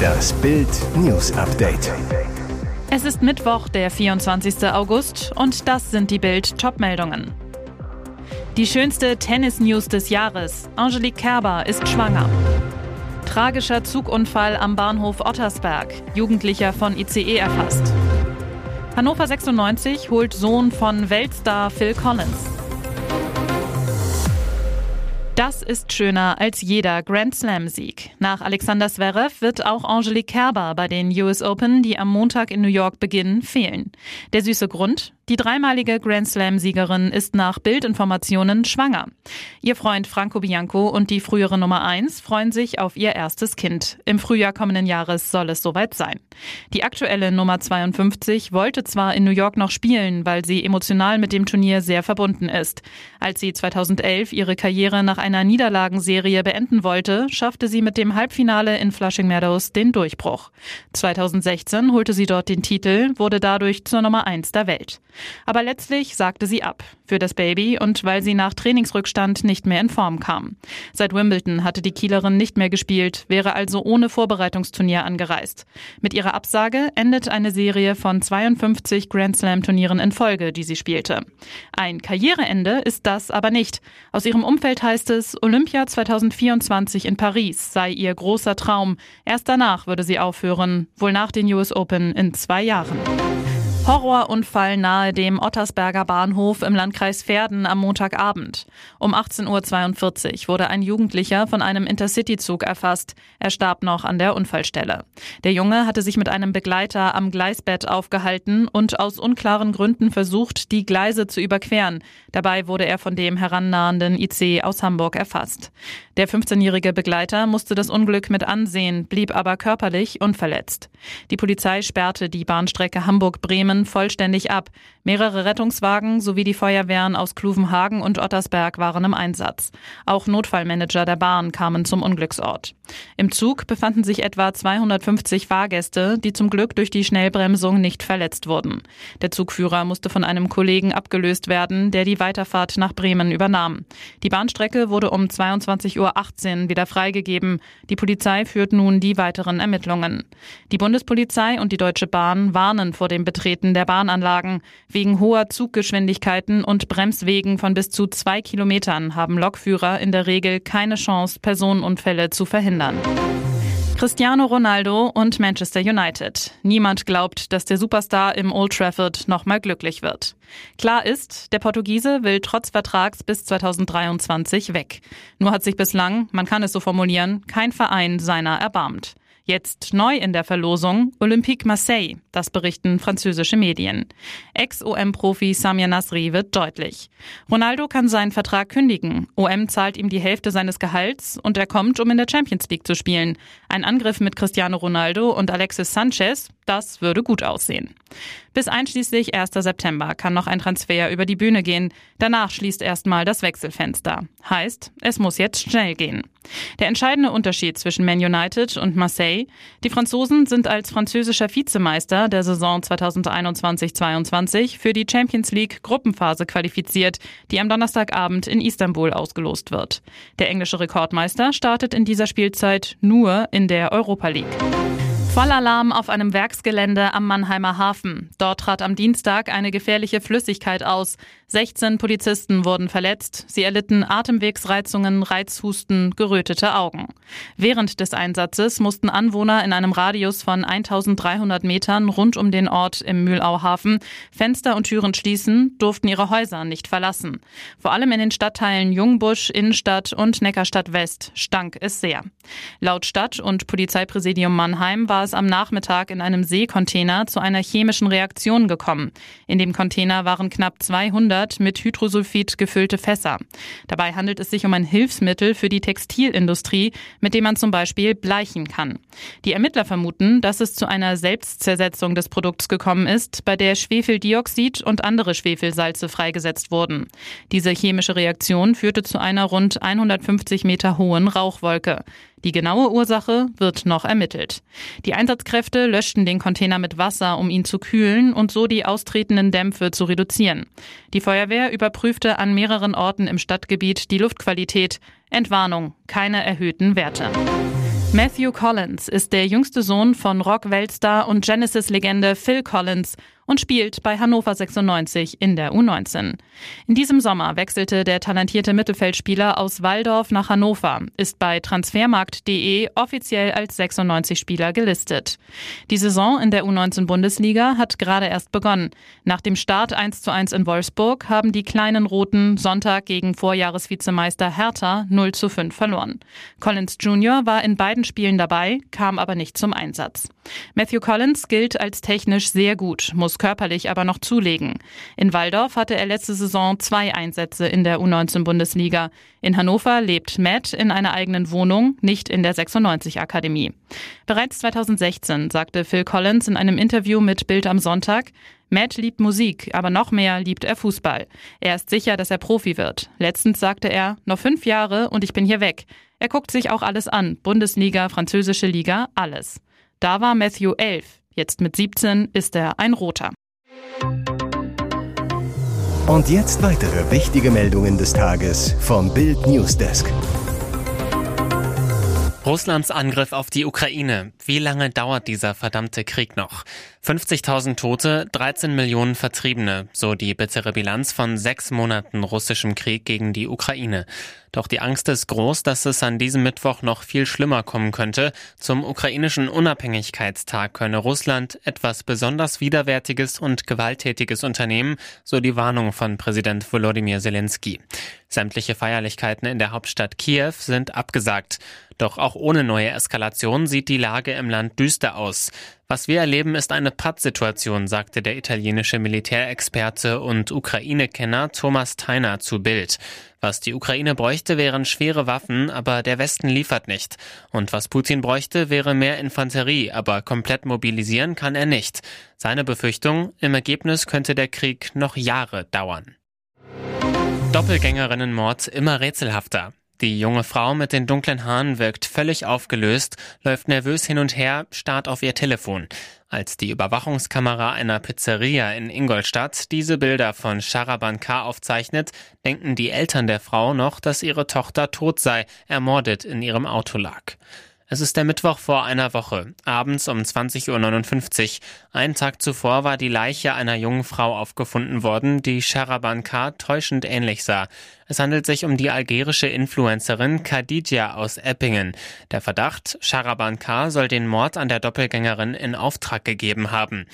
Das Bild News Update. Es ist Mittwoch, der 24. August und das sind die Bild Topmeldungen. Die schönste Tennis-News des Jahres. Angelique Kerber ist schwanger. Tragischer Zugunfall am Bahnhof Ottersberg. Jugendlicher von ICE erfasst. Hannover 96 holt Sohn von Weltstar Phil Collins. Das ist schöner als jeder Grand Slam-Sieg. Nach Alexander Zverev wird auch Angelique Kerber bei den US Open, die am Montag in New York beginnen, fehlen. Der süße Grund? Die dreimalige Grand Slam-Siegerin ist nach Bildinformationen schwanger. Ihr Freund Franco Bianco und die frühere Nummer 1 freuen sich auf ihr erstes Kind. Im Frühjahr kommenden Jahres soll es soweit sein. Die aktuelle Nummer 52 wollte zwar in New York noch spielen, weil sie emotional mit dem Turnier sehr verbunden ist. Als sie 2011 ihre Karriere nach einer Niederlagenserie beenden wollte, schaffte sie mit dem Halbfinale in Flushing Meadows den Durchbruch. 2016 holte sie dort den Titel, wurde dadurch zur Nummer 1 der Welt. Aber letztlich sagte sie ab für das Baby und weil sie nach Trainingsrückstand nicht mehr in Form kam. Seit Wimbledon hatte die Kielerin nicht mehr gespielt, wäre also ohne Vorbereitungsturnier angereist. Mit ihrer Absage endet eine Serie von 52 Grand Slam Turnieren in Folge, die sie spielte. Ein Karriereende ist das aber nicht. Aus ihrem Umfeld heißt es, Olympia 2024 in Paris sei ihr großer Traum. Erst danach würde sie aufhören, wohl nach den US Open in zwei Jahren. Horrorunfall nahe dem Ottersberger Bahnhof im Landkreis Verden am Montagabend. Um 18.42 Uhr wurde ein Jugendlicher von einem Intercity-Zug erfasst. Er starb noch an der Unfallstelle. Der Junge hatte sich mit einem Begleiter am Gleisbett aufgehalten und aus unklaren Gründen versucht, die Gleise zu überqueren. Dabei wurde er von dem herannahenden IC aus Hamburg erfasst. Der 15-jährige Begleiter musste das Unglück mit ansehen, blieb aber körperlich unverletzt. Die Polizei sperrte die Bahnstrecke Hamburg-Bremen Bremen vollständig ab. Mehrere Rettungswagen sowie die Feuerwehren aus Kluvenhagen und Ottersberg waren im Einsatz. Auch Notfallmanager der Bahn kamen zum Unglücksort. Im Zug befanden sich etwa 250 Fahrgäste, die zum Glück durch die Schnellbremsung nicht verletzt wurden. Der Zugführer musste von einem Kollegen abgelöst werden, der die Weiterfahrt nach Bremen übernahm. Die Bahnstrecke wurde um 22.18 Uhr wieder freigegeben. Die Polizei führt nun die weiteren Ermittlungen. Die Bundespolizei und die Deutsche Bahn warnen vor dem Betreten der Bahnanlagen. Wegen hoher Zuggeschwindigkeiten und Bremswegen von bis zu zwei Kilometern haben Lokführer in der Regel keine Chance, Personenunfälle zu verhindern. Cristiano Ronaldo und Manchester United. Niemand glaubt, dass der Superstar im Old Trafford nochmal glücklich wird. Klar ist, der Portugiese will trotz Vertrags bis 2023 weg. Nur hat sich bislang, man kann es so formulieren, kein Verein seiner erbarmt. Jetzt neu in der Verlosung Olympique Marseille, das berichten französische Medien. Ex-OM-Profi Samir Nasri wird deutlich. Ronaldo kann seinen Vertrag kündigen. OM zahlt ihm die Hälfte seines Gehalts und er kommt, um in der Champions League zu spielen. Ein Angriff mit Cristiano Ronaldo und Alexis Sanchez, das würde gut aussehen. Bis einschließlich 1. September kann noch ein Transfer über die Bühne gehen. Danach schließt erstmal das Wechselfenster. Heißt, es muss jetzt schnell gehen. Der entscheidende Unterschied zwischen Man United und Marseille, die Franzosen sind als französischer Vizemeister der Saison 2021-22 für die Champions League Gruppenphase qualifiziert, die am Donnerstagabend in Istanbul ausgelost wird. Der englische Rekordmeister startet in dieser Spielzeit nur in der Europa League. Vollalarm auf einem Werksgelände am Mannheimer Hafen. Dort trat am Dienstag eine gefährliche Flüssigkeit aus. 16 Polizisten wurden verletzt. Sie erlitten Atemwegsreizungen, Reizhusten, gerötete Augen. Während des Einsatzes mussten Anwohner in einem Radius von 1300 Metern rund um den Ort im Mühlauhafen Fenster und Türen schließen, durften ihre Häuser nicht verlassen. Vor allem in den Stadtteilen Jungbusch, Innenstadt und Neckarstadt West stank es sehr. Laut Stadt und Polizeipräsidium Mannheim war war es am Nachmittag in einem Seekontainer zu einer chemischen Reaktion gekommen. In dem Container waren knapp 200 mit Hydrosulfid gefüllte Fässer. Dabei handelt es sich um ein Hilfsmittel für die Textilindustrie, mit dem man zum Beispiel bleichen kann. Die Ermittler vermuten, dass es zu einer Selbstzersetzung des Produkts gekommen ist, bei der Schwefeldioxid und andere Schwefelsalze freigesetzt wurden. Diese chemische Reaktion führte zu einer rund 150 Meter hohen Rauchwolke. Die genaue Ursache wird noch ermittelt. Die Einsatzkräfte löschten den Container mit Wasser, um ihn zu kühlen und so die austretenden Dämpfe zu reduzieren. Die Feuerwehr überprüfte an mehreren Orten im Stadtgebiet die Luftqualität. Entwarnung, keine erhöhten Werte. Matthew Collins ist der jüngste Sohn von Rock-Weltstar und Genesis-Legende Phil Collins und spielt bei Hannover 96 in der U19. In diesem Sommer wechselte der talentierte Mittelfeldspieler aus Waldorf nach Hannover, ist bei transfermarkt.de offiziell als 96-Spieler gelistet. Die Saison in der U19-Bundesliga hat gerade erst begonnen. Nach dem Start 1 zu 1 in Wolfsburg haben die kleinen Roten Sonntag gegen Vorjahresvizemeister Hertha 0 zu 5 verloren. Collins Jr. war in beiden Spielen dabei, kam aber nicht zum Einsatz. Matthew Collins gilt als technisch sehr gut, muss körperlich aber noch zulegen. In Waldorf hatte er letzte Saison zwei Einsätze in der U19-Bundesliga. In Hannover lebt Matt in einer eigenen Wohnung, nicht in der 96-Akademie. Bereits 2016 sagte Phil Collins in einem Interview mit Bild am Sonntag, Matt liebt Musik, aber noch mehr liebt er Fußball. Er ist sicher, dass er Profi wird. Letztens sagte er, noch fünf Jahre und ich bin hier weg. Er guckt sich auch alles an. Bundesliga, französische Liga, alles. Da war Matthew elf. Jetzt mit 17 ist er ein Roter. Und jetzt weitere wichtige Meldungen des Tages vom Bild Newsdesk. Russlands Angriff auf die Ukraine. Wie lange dauert dieser verdammte Krieg noch? 50.000 Tote, 13 Millionen Vertriebene, so die bittere Bilanz von sechs Monaten russischem Krieg gegen die Ukraine. Doch die Angst ist groß, dass es an diesem Mittwoch noch viel schlimmer kommen könnte. Zum ukrainischen Unabhängigkeitstag könne Russland etwas besonders Widerwärtiges und Gewalttätiges unternehmen, so die Warnung von Präsident Volodymyr Zelensky. Sämtliche Feierlichkeiten in der Hauptstadt Kiew sind abgesagt. Doch auch ohne neue Eskalation sieht die Lage im Land düster aus. Was wir erleben, ist eine Pattsituation, sagte der italienische Militärexperte und Ukraine-Kenner Thomas Theiner zu Bild. Was die Ukraine bräuchte, wären schwere Waffen, aber der Westen liefert nicht. Und was Putin bräuchte, wäre mehr Infanterie, aber komplett mobilisieren kann er nicht. Seine Befürchtung, im Ergebnis könnte der Krieg noch Jahre dauern. Doppelgängerinnenmord immer rätselhafter. Die junge Frau mit den dunklen Haaren wirkt völlig aufgelöst, läuft nervös hin und her, starrt auf ihr Telefon. Als die Überwachungskamera einer Pizzeria in Ingolstadt diese Bilder von Sharaban K. aufzeichnet, denken die Eltern der Frau noch, dass ihre Tochter tot sei, ermordet in ihrem Auto lag. Es ist der Mittwoch vor einer Woche, abends um 20.59 Uhr. Einen Tag zuvor war die Leiche einer jungen Frau aufgefunden worden, die Sharaban K. täuschend ähnlich sah. Es handelt sich um die algerische Influencerin Khadija aus Eppingen. Der Verdacht, Sharaban K. soll den Mord an der Doppelgängerin in Auftrag gegeben haben.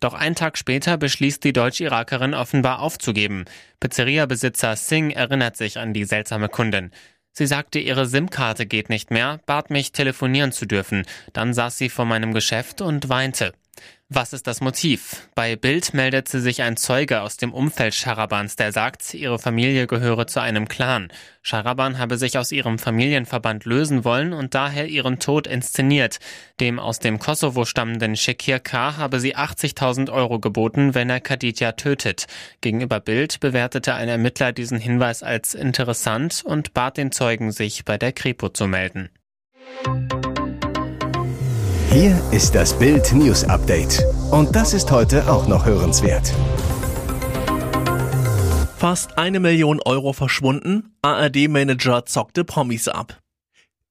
Doch einen Tag später beschließt die Deutsch-Irakerin offenbar aufzugeben. Pizzeria-Besitzer Singh erinnert sich an die seltsame Kundin. Sie sagte, ihre SIM-Karte geht nicht mehr, bat mich, telefonieren zu dürfen. Dann saß sie vor meinem Geschäft und weinte. Was ist das Motiv? Bei Bild meldete sich ein Zeuge aus dem Umfeld Scharabans, der sagt, ihre Familie gehöre zu einem Clan. Scharaban habe sich aus ihrem Familienverband lösen wollen und daher ihren Tod inszeniert. Dem aus dem Kosovo stammenden Shekir K. habe sie 80.000 Euro geboten, wenn er Khadija tötet. Gegenüber Bild bewertete ein Ermittler diesen Hinweis als interessant und bat den Zeugen, sich bei der Kripo zu melden. Hier ist das Bild News Update. Und das ist heute auch noch hörenswert. Fast eine Million Euro verschwunden. ARD-Manager zockte Promis ab.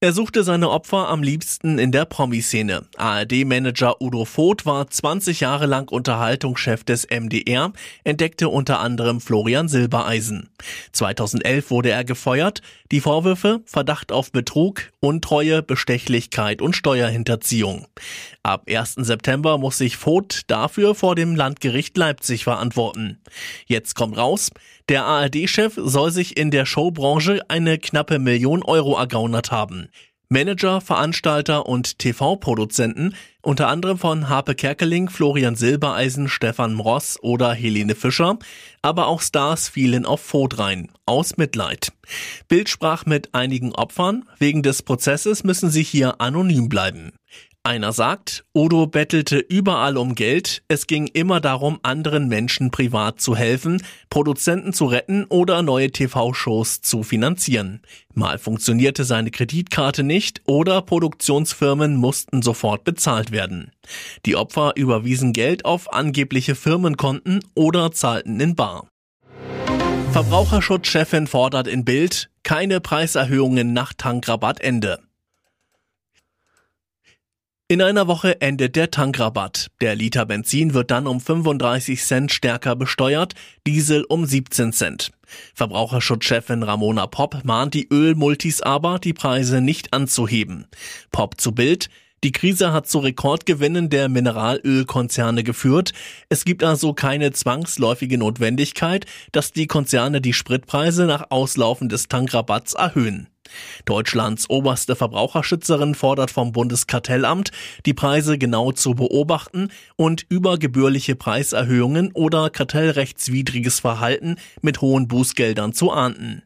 Er suchte seine Opfer am liebsten in der Promi-Szene. ARD-Manager Udo Voth war 20 Jahre lang Unterhaltungschef des MDR, entdeckte unter anderem Florian Silbereisen. 2011 wurde er gefeuert. Die Vorwürfe Verdacht auf Betrug, Untreue, Bestechlichkeit und Steuerhinterziehung. Ab 1. September muss sich Voth dafür vor dem Landgericht Leipzig verantworten. Jetzt kommt raus, der ARD-Chef soll sich in der Showbranche eine knappe Million Euro ergaunert haben. Manager, Veranstalter und TV-Produzenten, unter anderem von Harpe Kerkeling, Florian Silbereisen, Stefan Ross oder Helene Fischer, aber auch Stars fielen auf Voth rein, aus Mitleid. Bild sprach mit einigen Opfern, wegen des Prozesses müssen sie hier anonym bleiben. Einer sagt, Odo bettelte überall um Geld, es ging immer darum, anderen Menschen privat zu helfen, Produzenten zu retten oder neue TV-Shows zu finanzieren. Mal funktionierte seine Kreditkarte nicht oder Produktionsfirmen mussten sofort bezahlt werden. Die Opfer überwiesen Geld auf angebliche Firmenkonten oder zahlten in Bar. Verbraucherschutzchefin fordert in Bild keine Preiserhöhungen nach Tankrabattende. In einer Woche endet der Tankrabatt. Der Liter Benzin wird dann um 35 Cent stärker besteuert, Diesel um 17 Cent. Verbraucherschutzchefin Ramona Popp mahnt die Ölmultis aber, die Preise nicht anzuheben. Popp zu Bild. Die Krise hat zu Rekordgewinnen der Mineralölkonzerne geführt. Es gibt also keine zwangsläufige Notwendigkeit, dass die Konzerne die Spritpreise nach Auslaufen des Tankrabatts erhöhen. Deutschlands oberste Verbraucherschützerin fordert vom Bundeskartellamt, die Preise genau zu beobachten und übergebührliche Preiserhöhungen oder kartellrechtswidriges Verhalten mit hohen Bußgeldern zu ahnden.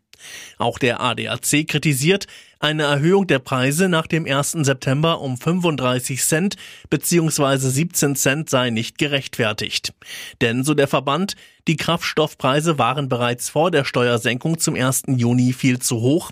Auch der ADAC kritisiert, eine Erhöhung der Preise nach dem 1. September um 35 Cent bzw. 17 Cent sei nicht gerechtfertigt. Denn, so der Verband, die Kraftstoffpreise waren bereits vor der Steuersenkung zum 1. Juni viel zu hoch,